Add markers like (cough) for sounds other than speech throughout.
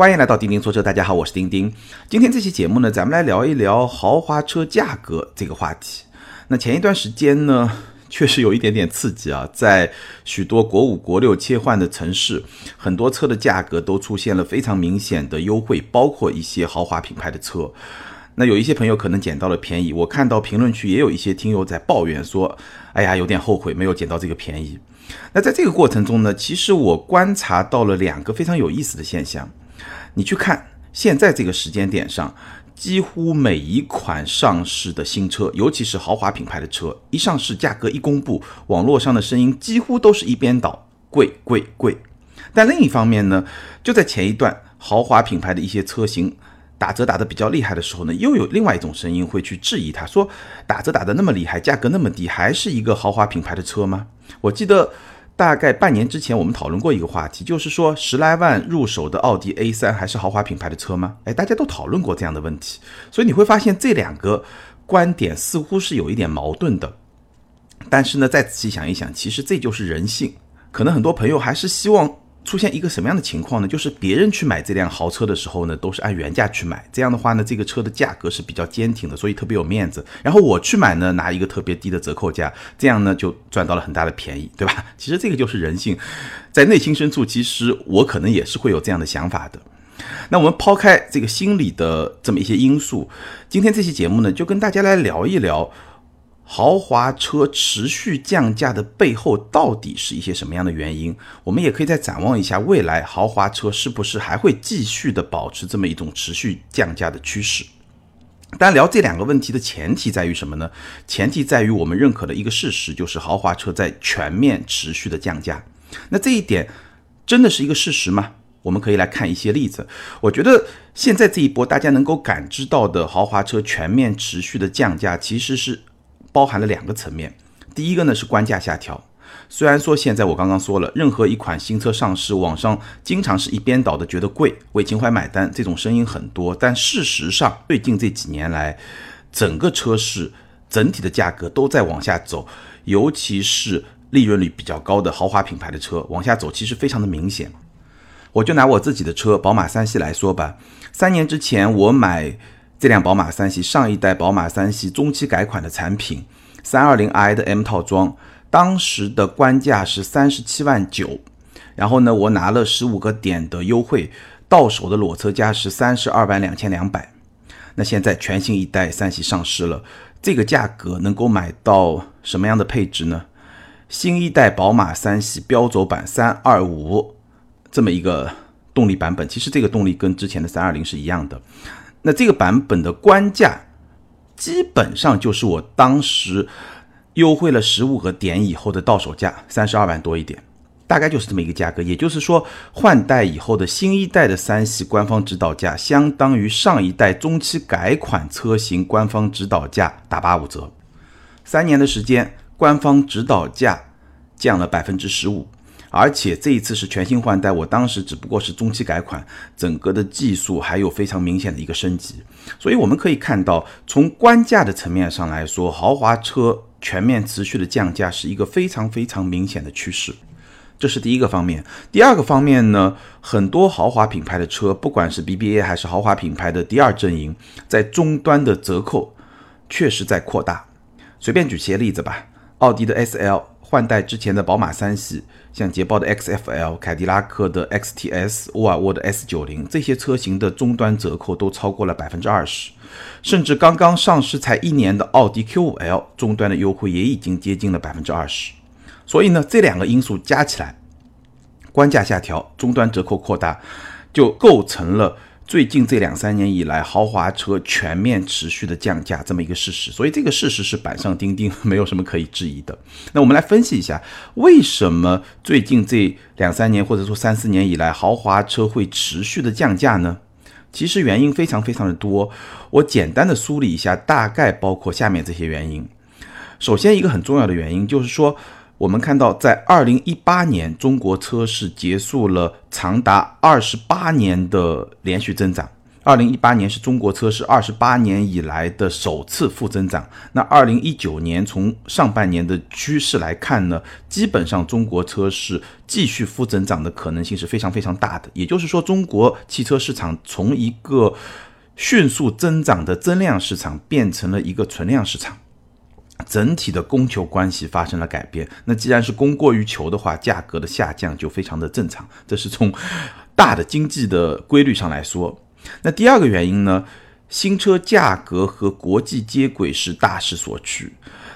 欢迎来到钉钉说车，大家好，我是钉钉。今天这期节目呢，咱们来聊一聊豪华车价格这个话题。那前一段时间呢，(laughs) 确实有一点点刺激啊，在许多国五、国六切换的城市，很多车的价格都出现了非常明显的优惠，包括一些豪华品牌的车。那有一些朋友可能捡到了便宜，我看到评论区也有一些听友在抱怨说：“哎呀，有点后悔没有捡到这个便宜。”那在这个过程中呢，其实我观察到了两个非常有意思的现象。你去看现在这个时间点上，几乎每一款上市的新车，尤其是豪华品牌的车，一上市价格一公布，网络上的声音几乎都是一边倒，贵贵贵。但另一方面呢，就在前一段豪华品牌的一些车型。打折打得比较厉害的时候呢，又有另外一种声音会去质疑他，说打折打得那么厉害，价格那么低，还是一个豪华品牌的车吗？我记得大概半年之前我们讨论过一个话题，就是说十来万入手的奥迪 A 三还是豪华品牌的车吗？哎，大家都讨论过这样的问题，所以你会发现这两个观点似乎是有一点矛盾的。但是呢，再仔细想一想，其实这就是人性，可能很多朋友还是希望。出现一个什么样的情况呢？就是别人去买这辆豪车的时候呢，都是按原价去买，这样的话呢，这个车的价格是比较坚挺的，所以特别有面子。然后我去买呢，拿一个特别低的折扣价，这样呢就赚到了很大的便宜，对吧？(laughs) 其实这个就是人性，在内心深处，其实我可能也是会有这样的想法的。那我们抛开这个心理的这么一些因素，今天这期节目呢，就跟大家来聊一聊。豪华车持续降价的背后到底是一些什么样的原因？我们也可以再展望一下未来，豪华车是不是还会继续的保持这么一种持续降价的趋势？但聊这两个问题的前提在于什么呢？前提在于我们认可的一个事实，就是豪华车在全面持续的降价。那这一点真的是一个事实吗？我们可以来看一些例子。我觉得现在这一波大家能够感知到的豪华车全面持续的降价，其实是。包含了两个层面，第一个呢是官价下调。虽然说现在我刚刚说了，任何一款新车上市，网上经常是一边倒的觉得贵，为情怀买单，这种声音很多。但事实上，最近这几年来，整个车市整体的价格都在往下走，尤其是利润率比较高的豪华品牌的车往下走，其实非常的明显。我就拿我自己的车宝马三系来说吧，三年之前我买。这辆宝马三系上一代宝马三系中期改款的产品，三二零 i 的 M 套装，当时的官价是三十七万九，然后呢，我拿了十五个点的优惠，到手的裸车价是三十二万两千两百。那现在全新一代三系上市了，这个价格能够买到什么样的配置呢？新一代宝马三系标轴版三二五这么一个动力版本，其实这个动力跟之前的三二零是一样的。那这个版本的官价基本上就是我当时优惠了十五个点以后的到手价，三十二万多一点，大概就是这么一个价格。也就是说，换代以后的新一代的三系官方指导价，相当于上一代中期改款车型官方指导价打八五折。三年的时间，官方指导价降了百分之十五。而且这一次是全新换代，我当时只不过是中期改款，整个的技术还有非常明显的一个升级，所以我们可以看到，从官价的层面上来说，豪华车全面持续的降价是一个非常非常明显的趋势，这是第一个方面。第二个方面呢，很多豪华品牌的车，不管是 BBA 还是豪华品牌的第二阵营，在终端的折扣确实在扩大。随便举些例子吧，奥迪的 SL。换代之前的宝马三系，像捷豹的 XFL、凯迪拉克的 XTS、沃尔沃的 S90 这些车型的终端折扣都超过了百分之二十，甚至刚刚上市才一年的奥迪 Q5L 终端的优惠也已经接近了百分之二十。所以呢，这两个因素加起来，官价下调、终端折扣扩大，就构成了。最近这两三年以来，豪华车全面持续的降价这么一个事实，所以这个事实是板上钉钉，没有什么可以质疑的。那我们来分析一下，为什么最近这两三年或者说三四年以来，豪华车会持续的降价呢？其实原因非常非常的多，我简单的梳理一下，大概包括下面这些原因。首先，一个很重要的原因就是说。我们看到，在二零一八年，中国车市结束了长达二十八年的连续增长。二零一八年是中国车市二十八年以来的首次负增长。那二零一九年从上半年的趋势来看呢，基本上中国车市继续负增长的可能性是非常非常大的。也就是说，中国汽车市场从一个迅速增长的增量市场变成了一个存量市场，整体的供求关系发生了改变。那既然是供过于求的话，价格的下降就非常的正常。这是从大的经济的规律上来说。那第二个原因呢？新车价格和国际接轨是大势所趋。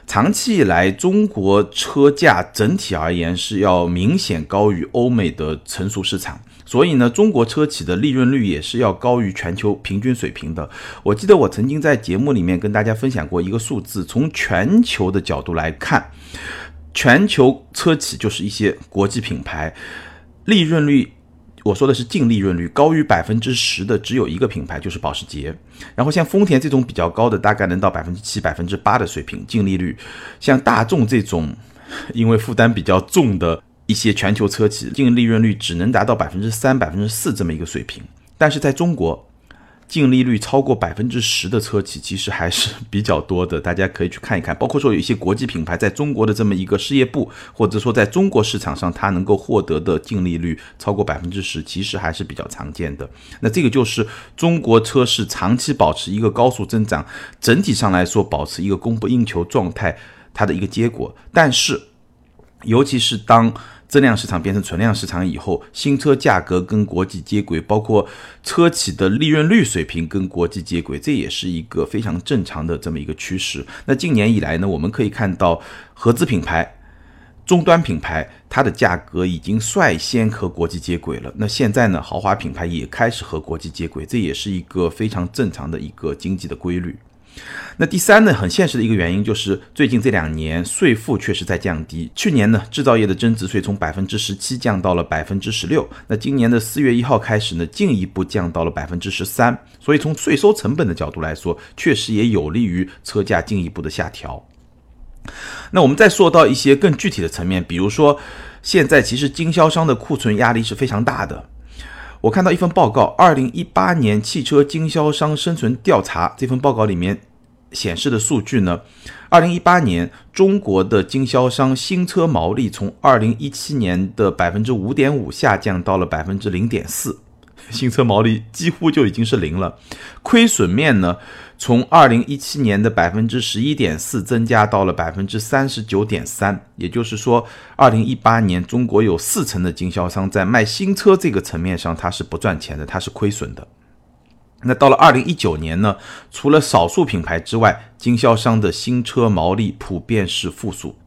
长期以来，中国车价整体而言是要明显高于欧美的成熟市场，所以呢，中国车企的利润率也是要高于全球平均水平的。我记得我曾经在节目里面跟大家分享过一个数字，从全球的角度来看，全球车企就是一些国际品牌，利润率。我说的是净利润率高于百分之十的只有一个品牌，就是保时捷。然后像丰田这种比较高的，大概能到百分之七、百分之八的水平净利率。像大众这种，因为负担比较重的一些全球车企，净利润率只能达到百分之三、百分之四这么一个水平。但是在中国，净利率超过百分之十的车企其实还是比较多的，大家可以去看一看。包括说有一些国际品牌在中国的这么一个事业部，或者说在中国市场上，它能够获得的净利率超过百分之十，其实还是比较常见的。那这个就是中国车市长期保持一个高速增长，整体上来说保持一个供不应求状态，它的一个结果。但是，尤其是当增量市场变成存量市场以后，新车价格跟国际接轨，包括车企的利润率水平跟国际接轨，这也是一个非常正常的这么一个趋势。那近年以来呢，我们可以看到合资品牌、终端品牌它的价格已经率先和国际接轨了。那现在呢，豪华品牌也开始和国际接轨，这也是一个非常正常的一个经济的规律。那第三呢，很现实的一个原因就是最近这两年税负确实在降低。去年呢，制造业的增值税从百分之十七降到了百分之十六，那今年的四月一号开始呢，进一步降到了百分之十三。所以从税收成本的角度来说，确实也有利于车价进一步的下调。那我们再说到一些更具体的层面，比如说现在其实经销商的库存压力是非常大的。我看到一份报告，二零一八年汽车经销商生存调查这份报告里面显示的数据呢，二零一八年中国的经销商新车毛利从二零一七年的百分之五点五下降到了百分之零点四，新车毛利几乎就已经是零了，亏损面呢？从二零一七年的百分之十一点四增加到了百分之三十九点三，也就是说，二零一八年中国有四成的经销商在卖新车这个层面上，它是不赚钱的，它是亏损的。那到了二零一九年呢，除了少数品牌之外，经销商的新车毛利普遍是负数，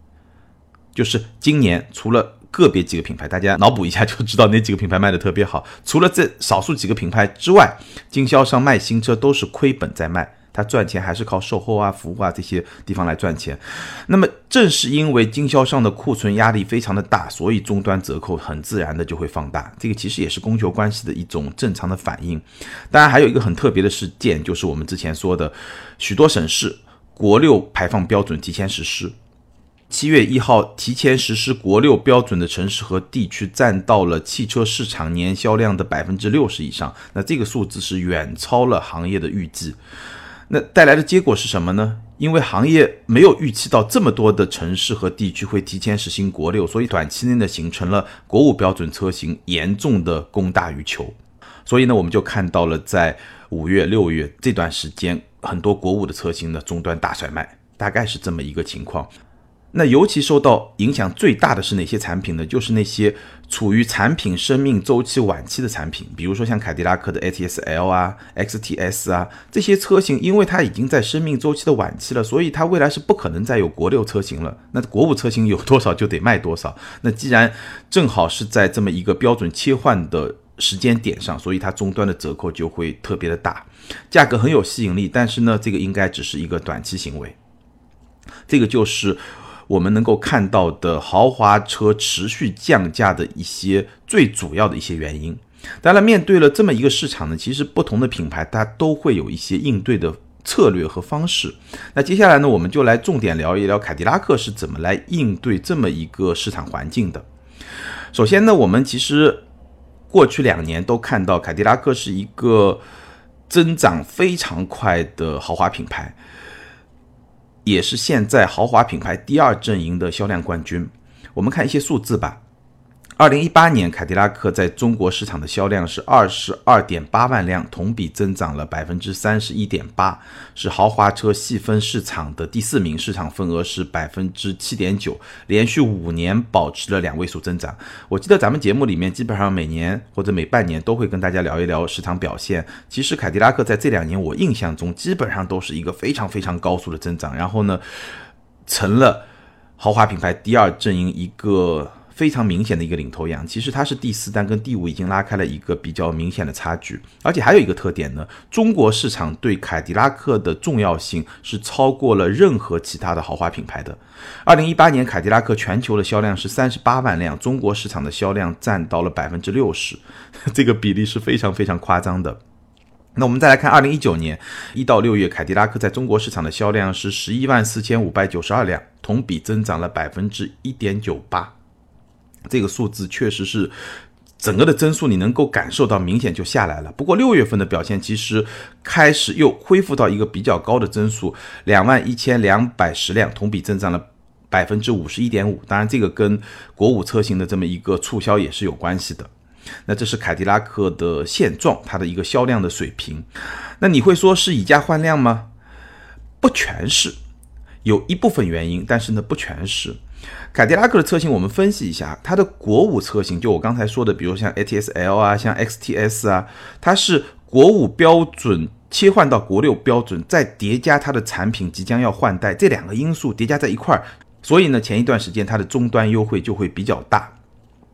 就是今年除了。个别几个品牌，大家脑补一下就知道哪几个品牌卖的特别好。除了这少数几个品牌之外，经销商卖新车都是亏本在卖，他赚钱还是靠售后啊、服务啊这些地方来赚钱。那么正是因为经销商的库存压力非常的大，所以终端折扣很自然的就会放大。这个其实也是供求关系的一种正常的反应。当然还有一个很特别的事件，就是我们之前说的许多省市国六排放标准提前实施。七月一号提前实施国六标准的城市和地区占到了汽车市场年销量的百分之六十以上，那这个数字是远超了行业的预计。那带来的结果是什么呢？因为行业没有预期到这么多的城市和地区会提前实行国六，所以短期内呢形成了国五标准车型严重的供大于求。所以呢，我们就看到了在五月、六月这段时间，很多国五的车型呢终端大甩卖，大概是这么一个情况。那尤其受到影响最大的是哪些产品呢？就是那些处于产品生命周期晚期的产品，比如说像凯迪拉克的 ATS L 啊、XTS 啊这些车型，因为它已经在生命周期的晚期了，所以它未来是不可能再有国六车型了。那国五车型有多少就得卖多少。那既然正好是在这么一个标准切换的时间点上，所以它终端的折扣就会特别的大，价格很有吸引力。但是呢，这个应该只是一个短期行为，这个就是。我们能够看到的豪华车持续降价的一些最主要的一些原因。当然，面对了这么一个市场呢，其实不同的品牌它都会有一些应对的策略和方式。那接下来呢，我们就来重点聊一聊凯迪拉克是怎么来应对这么一个市场环境的。首先呢，我们其实过去两年都看到凯迪拉克是一个增长非常快的豪华品牌，也是现在豪华品牌第二阵营的销量冠军。我们看一些数字吧。二零一八年，凯迪拉克在中国市场的销量是二十二点八万辆，同比增长了百分之三十一点八，是豪华车细分市场的第四名，市场份额是百分之七点九，连续五年保持了两位数增长。我记得咱们节目里面基本上每年或者每半年都会跟大家聊一聊市场表现。其实凯迪拉克在这两年，我印象中基本上都是一个非常非常高速的增长，然后呢，成了豪华品牌第二阵营一个。非常明显的一个领头羊，其实它是第四，但跟第五已经拉开了一个比较明显的差距。而且还有一个特点呢，中国市场对凯迪拉克的重要性是超过了任何其他的豪华品牌的。二零一八年，凯迪拉克全球的销量是三十八万辆，中国市场的销量占到了百分之六十，这个比例是非常非常夸张的。那我们再来看二零一九年一到六月，凯迪拉克在中国市场的销量是十一万四千五百九十二辆，同比增长了百分之一点九八。这个数字确实是整个的增速，你能够感受到明显就下来了。不过六月份的表现其实开始又恢复到一个比较高的增速，两万一千两百十辆，同比增长了百分之五十一点五。当然，这个跟国五车型的这么一个促销也是有关系的。那这是凯迪拉克的现状，它的一个销量的水平。那你会说是以价换量吗？不全是，有一部分原因，但是呢不全是。凯迪拉克的车型，我们分析一下，它的国五车型，就我刚才说的，比如像 ATS L 啊，像 XTS 啊，它是国五标准切换到国六标准，再叠加它的产品即将要换代，这两个因素叠加在一块儿，所以呢，前一段时间它的终端优惠就会比较大。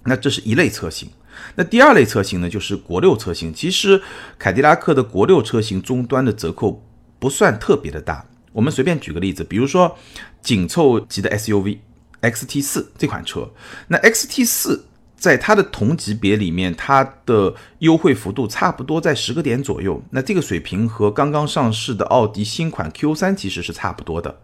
那这是一类车型。那第二类车型呢，就是国六车型。其实凯迪拉克的国六车型终端的折扣不算特别的大。我们随便举个例子，比如说紧凑级的 SUV。XT 四这款车，那 XT 四在它的同级别里面，它的优惠幅度差不多在十个点左右。那这个水平和刚刚上市的奥迪新款 Q 三其实是差不多的。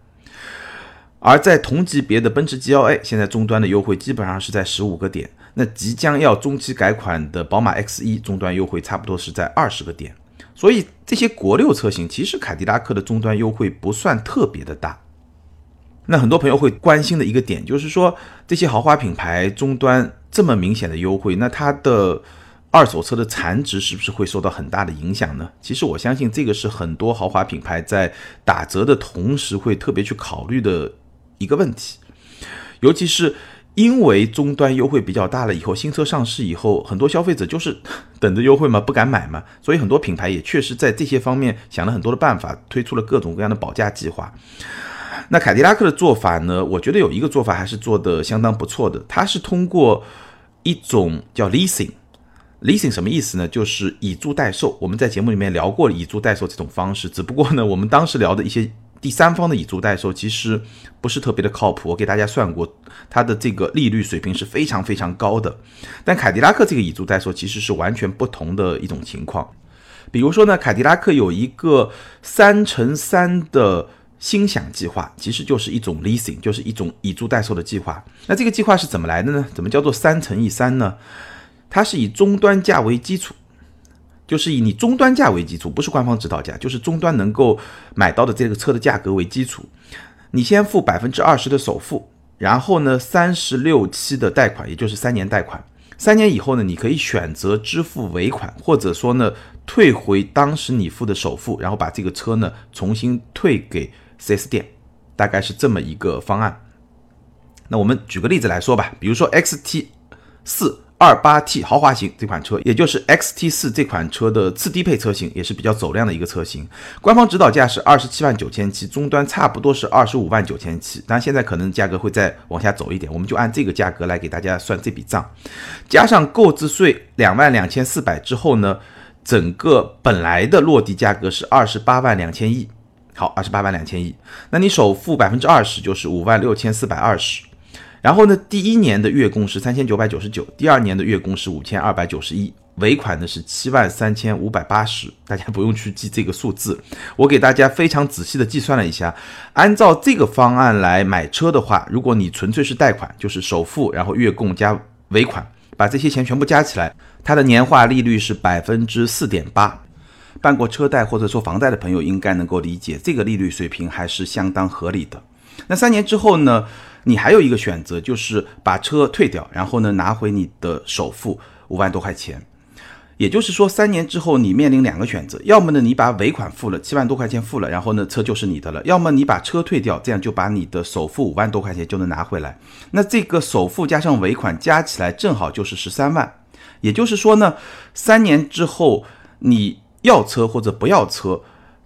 而在同级别的奔驰 GLA，现在终端的优惠基本上是在十五个点。那即将要中期改款的宝马 X 一终端优惠差不多是在二十个点。所以这些国六车型，其实凯迪拉克的终端优惠不算特别的大。那很多朋友会关心的一个点，就是说这些豪华品牌终端这么明显的优惠，那它的二手车的残值是不是会受到很大的影响呢？其实我相信这个是很多豪华品牌在打折的同时会特别去考虑的一个问题，尤其是因为终端优惠比较大了以后，新车上市以后，很多消费者就是等着优惠嘛，不敢买嘛，所以很多品牌也确实在这些方面想了很多的办法，推出了各种各样的保价计划。那凯迪拉克的做法呢？我觉得有一个做法还是做的相当不错的。它是通过一种叫 leasing，leasing 什么意思呢？就是以租代售。我们在节目里面聊过以租代售这种方式，只不过呢，我们当时聊的一些第三方的以租代售其实不是特别的靠谱。我给大家算过，它的这个利率水平是非常非常高的。但凯迪拉克这个以租代售其实是完全不同的一种情况。比如说呢，凯迪拉克有一个三乘三的。心享计划其实就是一种 leasing，就是一种以租代售的计划。那这个计划是怎么来的呢？怎么叫做三乘以三呢？它是以终端价为基础，就是以你终端价为基础，不是官方指导价，就是终端能够买到的这个车的价格为基础。你先付百分之二十的首付，然后呢，三十六期的贷款，也就是三年贷款。三年以后呢，你可以选择支付尾款，或者说呢，退回当时你付的首付，然后把这个车呢重新退给。4S 店大概是这么一个方案。那我们举个例子来说吧，比如说 XT 四二八 T 豪华型这款车，也就是 XT 四这款车的次低配车型，也是比较走量的一个车型。官方指导价是二十七万九千七，终端差不多是二十五万九千七。当然现在可能价格会再往下走一点，我们就按这个价格来给大家算这笔账。加上购置税两万两千四百之后呢，整个本来的落地价格是二十八万两千一。好，二十八万两千亿，那你首付百分之二十就是五万六千四百二十，然后呢，第一年的月供是三千九百九十九，第二年的月供是五千二百九十一，尾款呢是七万三千五百八十，大家不用去记这个数字，我给大家非常仔细的计算了一下，按照这个方案来买车的话，如果你纯粹是贷款，就是首付，然后月供加尾款，把这些钱全部加起来，它的年化利率是百分之四点八。办过车贷或者说房贷的朋友应该能够理解，这个利率水平还是相当合理的。那三年之后呢，你还有一个选择，就是把车退掉，然后呢拿回你的首付五万多块钱。也就是说，三年之后你面临两个选择：要么呢你把尾款付了七万多块钱付了，然后呢车就是你的了；要么你把车退掉，这样就把你的首付五万多块钱就能拿回来。那这个首付加上尾款加起来正好就是十三万。也就是说呢，三年之后你要车或者不要车，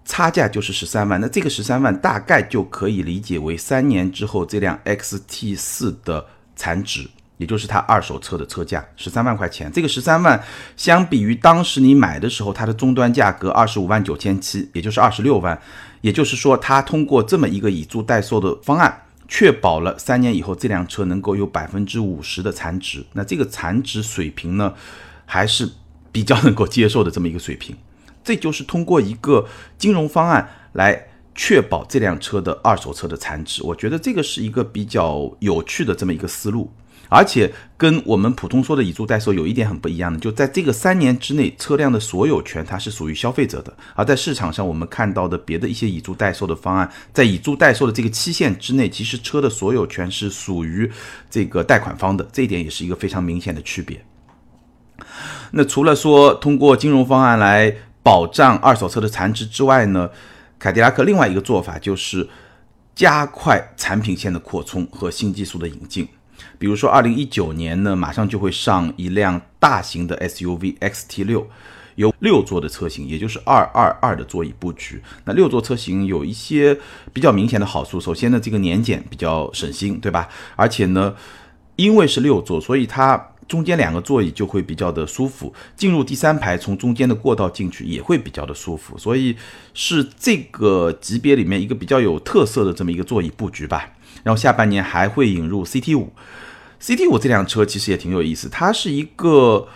差价就是十三万。那这个十三万大概就可以理解为三年之后这辆 XT 四的残值。也就是它二手车的车价十三万块钱，这个十三万相比于当时你买的时候它的终端价格二十五万九千七，也就是二十六万，也就是说它通过这么一个以租代售的方案，确保了三年以后这辆车能够有百分之五十的残值。那这个残值水平呢，还是比较能够接受的这么一个水平。这就是通过一个金融方案来确保这辆车的二手车的残值。我觉得这个是一个比较有趣的这么一个思路。而且跟我们普通说的以租代售有一点很不一样的，就在这个三年之内，车辆的所有权它是属于消费者的。而在市场上我们看到的别的一些以租代售的方案，在以租代售的这个期限之内，其实车的所有权是属于这个贷款方的，这一点也是一个非常明显的区别。那除了说通过金融方案来保障二手车的残值之外呢，凯迪拉克另外一个做法就是加快产品线的扩充和新技术的引进。比如说，二零一九年呢，马上就会上一辆大型的 SUV XT 六，有六座的车型，也就是二二二的座椅布局。那六座车型有一些比较明显的好处，首先呢，这个年检比较省心，对吧？而且呢，因为是六座，所以它中间两个座椅就会比较的舒服，进入第三排从中间的过道进去也会比较的舒服，所以是这个级别里面一个比较有特色的这么一个座椅布局吧。然后下半年还会引入 CT 五，CT 五这辆车其实也挺有意思，它是一个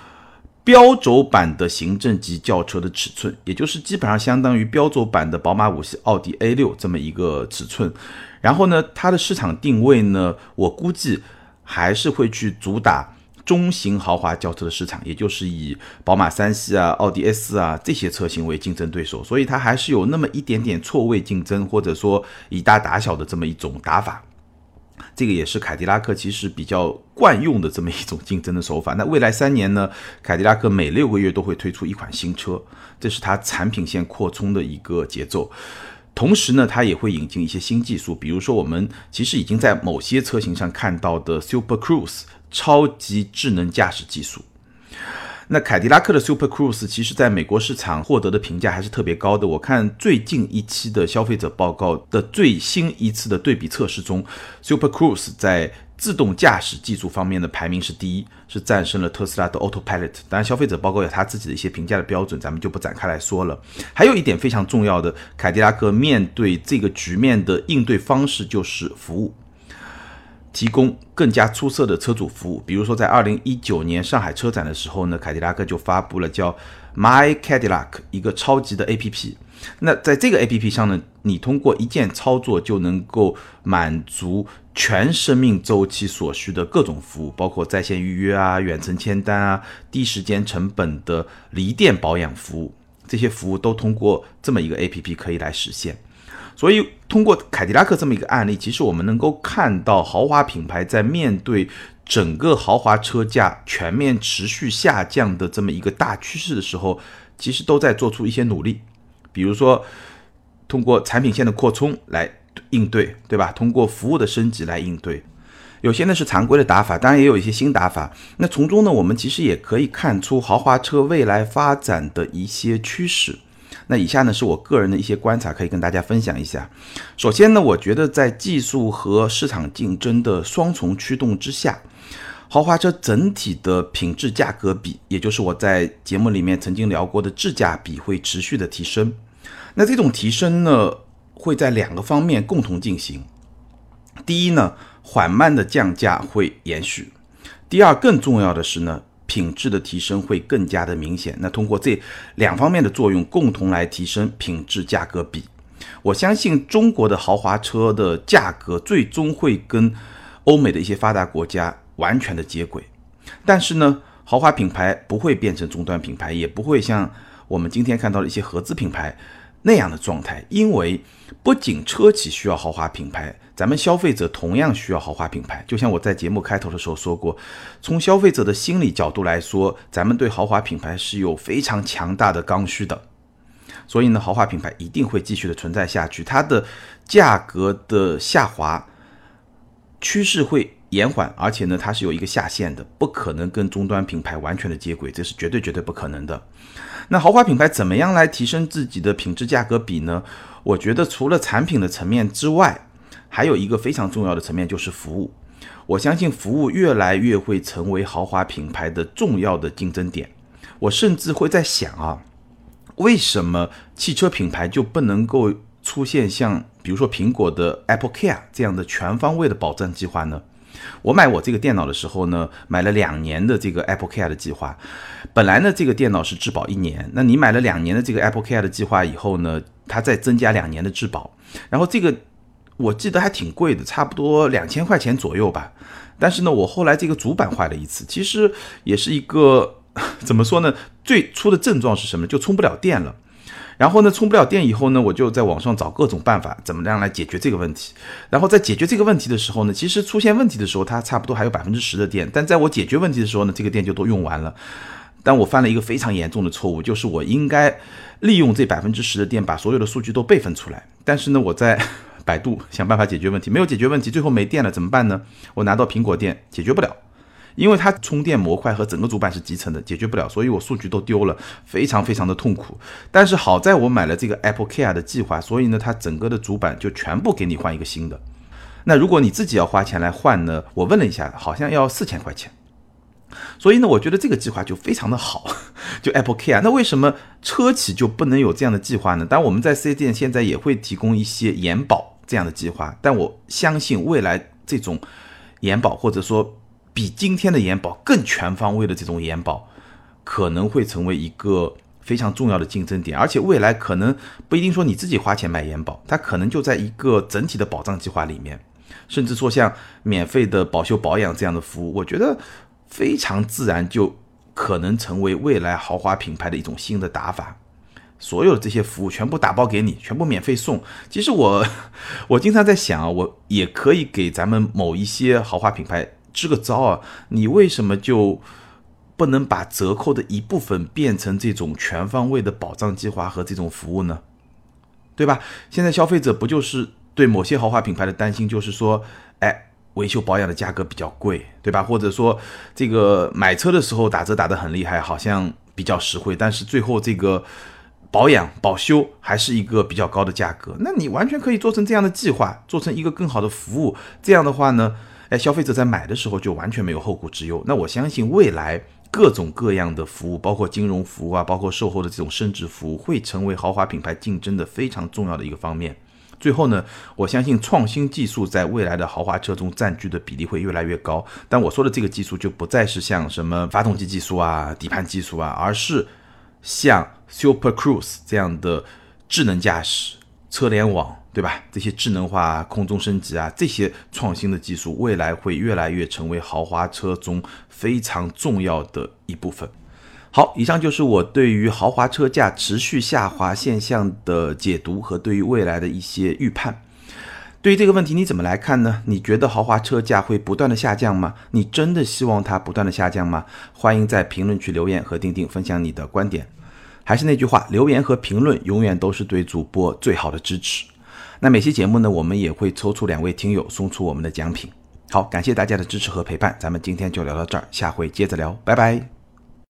标轴版的行政级轿车的尺寸，也就是基本上相当于标轴版的宝马五系、奥迪 A 六这么一个尺寸。然后呢，它的市场定位呢，我估计还是会去主打中型豪华轿车的市场，也就是以宝马三系啊、奥迪 A 四啊这些车型为竞争对手，所以它还是有那么一点点错位竞争，或者说以大打小的这么一种打法。这个也是凯迪拉克其实比较惯用的这么一种竞争的手法。那未来三年呢，凯迪拉克每六个月都会推出一款新车，这是它产品线扩充的一个节奏。同时呢，它也会引进一些新技术，比如说我们其实已经在某些车型上看到的 Super Cruise 超级智能驾驶技术。那凯迪拉克的 Super Cruise 其实在美国市场获得的评价还是特别高的。我看最近一期的消费者报告的最新一次的对比测试中，Super Cruise 在自动驾驶技术方面的排名是第一，是战胜了特斯拉的 Autopilot。当然，消费者报告有他自己的一些评价的标准，咱们就不展开来说了。还有一点非常重要的，凯迪拉克面对这个局面的应对方式就是服务。提供更加出色的车主服务，比如说在二零一九年上海车展的时候呢，凯迪拉克就发布了叫 My Cadillac 一个超级的 APP。那在这个 APP 上呢，你通过一键操作就能够满足全生命周期所需的各种服务，包括在线预约啊、远程签单啊、低时间成本的离店保养服务，这些服务都通过这么一个 APP 可以来实现。所以，通过凯迪拉克这么一个案例，其实我们能够看到豪华品牌在面对整个豪华车价全面持续下降的这么一个大趋势的时候，其实都在做出一些努力。比如说，通过产品线的扩充来应对，对吧？通过服务的升级来应对。有些呢是常规的打法，当然也有一些新打法。那从中呢，我们其实也可以看出豪华车未来发展的一些趋势。那以下呢是我个人的一些观察，可以跟大家分享一下。首先呢，我觉得在技术和市场竞争的双重驱动之下，豪华车整体的品质价格比，也就是我在节目里面曾经聊过的质价比，会持续的提升。那这种提升呢，会在两个方面共同进行。第一呢，缓慢的降价会延续；第二，更重要的是呢。品质的提升会更加的明显。那通过这两方面的作用，共同来提升品质价格比。我相信中国的豪华车的价格最终会跟欧美的一些发达国家完全的接轨。但是呢，豪华品牌不会变成终端品牌，也不会像我们今天看到的一些合资品牌那样的状态。因为不仅车企需要豪华品牌，咱们消费者同样需要豪华品牌。就像我在节目开头的时候说过，从消费者的心理角度来说，咱们对豪华品牌是有非常强大的刚需的。所以呢，豪华品牌一定会继续的存在下去，它的价格的下滑趋势会。延缓，而且呢，它是有一个下限的，不可能跟终端品牌完全的接轨，这是绝对绝对不可能的。那豪华品牌怎么样来提升自己的品质价格比呢？我觉得除了产品的层面之外，还有一个非常重要的层面就是服务。我相信服务越来越会成为豪华品牌的重要的竞争点。我甚至会在想啊，为什么汽车品牌就不能够出现像比如说苹果的 Apple Care 这样的全方位的保障计划呢？我买我这个电脑的时候呢，买了两年的这个 Apple Care 的计划。本来呢，这个电脑是质保一年，那你买了两年的这个 Apple Care 的计划以后呢，它再增加两年的质保。然后这个我记得还挺贵的，差不多两千块钱左右吧。但是呢，我后来这个主板坏了一次，其实也是一个 (laughs) 怎么说呢？最初的症状是什么？就充不了电了。然后呢，充不了电以后呢，我就在网上找各种办法，怎么样来解决这个问题。然后在解决这个问题的时候呢，其实出现问题的时候，它差不多还有百分之十的电。但在我解决问题的时候呢，这个电就都用完了。但我犯了一个非常严重的错误，就是我应该利用这百分之十的电，把所有的数据都备份出来。但是呢，我在百度想办法解决问题，没有解决问题，最后没电了怎么办呢？我拿到苹果店解决不了。因为它充电模块和整个主板是集成的，解决不了，所以我数据都丢了，非常非常的痛苦。但是好在我买了这个 Apple Care 的计划，所以呢，它整个的主板就全部给你换一个新的。那如果你自己要花钱来换呢，我问了一下，好像要四千块钱。所以呢，我觉得这个计划就非常的好，(laughs) 就 Apple Care。那为什么车企就不能有这样的计划呢？当然，我们在四 S 店现在也会提供一些延保这样的计划，但我相信未来这种延保或者说。比今天的延保更全方位的这种延保，可能会成为一个非常重要的竞争点，而且未来可能不一定说你自己花钱买延保，它可能就在一个整体的保障计划里面，甚至说像免费的保修保养这样的服务，我觉得非常自然就可能成为未来豪华品牌的一种新的打法。所有的这些服务全部打包给你，全部免费送。其实我 (laughs) 我经常在想啊，我也可以给咱们某一些豪华品牌。支个招啊！你为什么就不能把折扣的一部分变成这种全方位的保障计划和这种服务呢？对吧？现在消费者不就是对某些豪华品牌的担心，就是说，哎，维修保养的价格比较贵，对吧？或者说，这个买车的时候打折打得很厉害，好像比较实惠，但是最后这个保养保修还是一个比较高的价格。那你完全可以做成这样的计划，做成一个更好的服务。这样的话呢？哎，消费者在买的时候就完全没有后顾之忧。那我相信未来各种各样的服务，包括金融服务啊，包括售后的这种升值服务，会成为豪华品牌竞争的非常重要的一个方面。最后呢，我相信创新技术在未来的豪华车中占据的比例会越来越高。但我说的这个技术就不再是像什么发动机技术啊、底盘技术啊，而是像 Super Cruise 这样的智能驾驶、车联网。对吧？这些智能化、空中升级啊，这些创新的技术，未来会越来越成为豪华车中非常重要的一部分。好，以上就是我对于豪华车价持续下滑现象的解读和对于未来的一些预判。对于这个问题，你怎么来看呢？你觉得豪华车价会不断的下降吗？你真的希望它不断的下降吗？欢迎在评论区留言和钉钉分享你的观点。还是那句话，留言和评论永远都是对主播最好的支持。那每期节目呢，我们也会抽出两位听友送出我们的奖品。好，感谢大家的支持和陪伴，咱们今天就聊到这儿，下回接着聊，拜拜。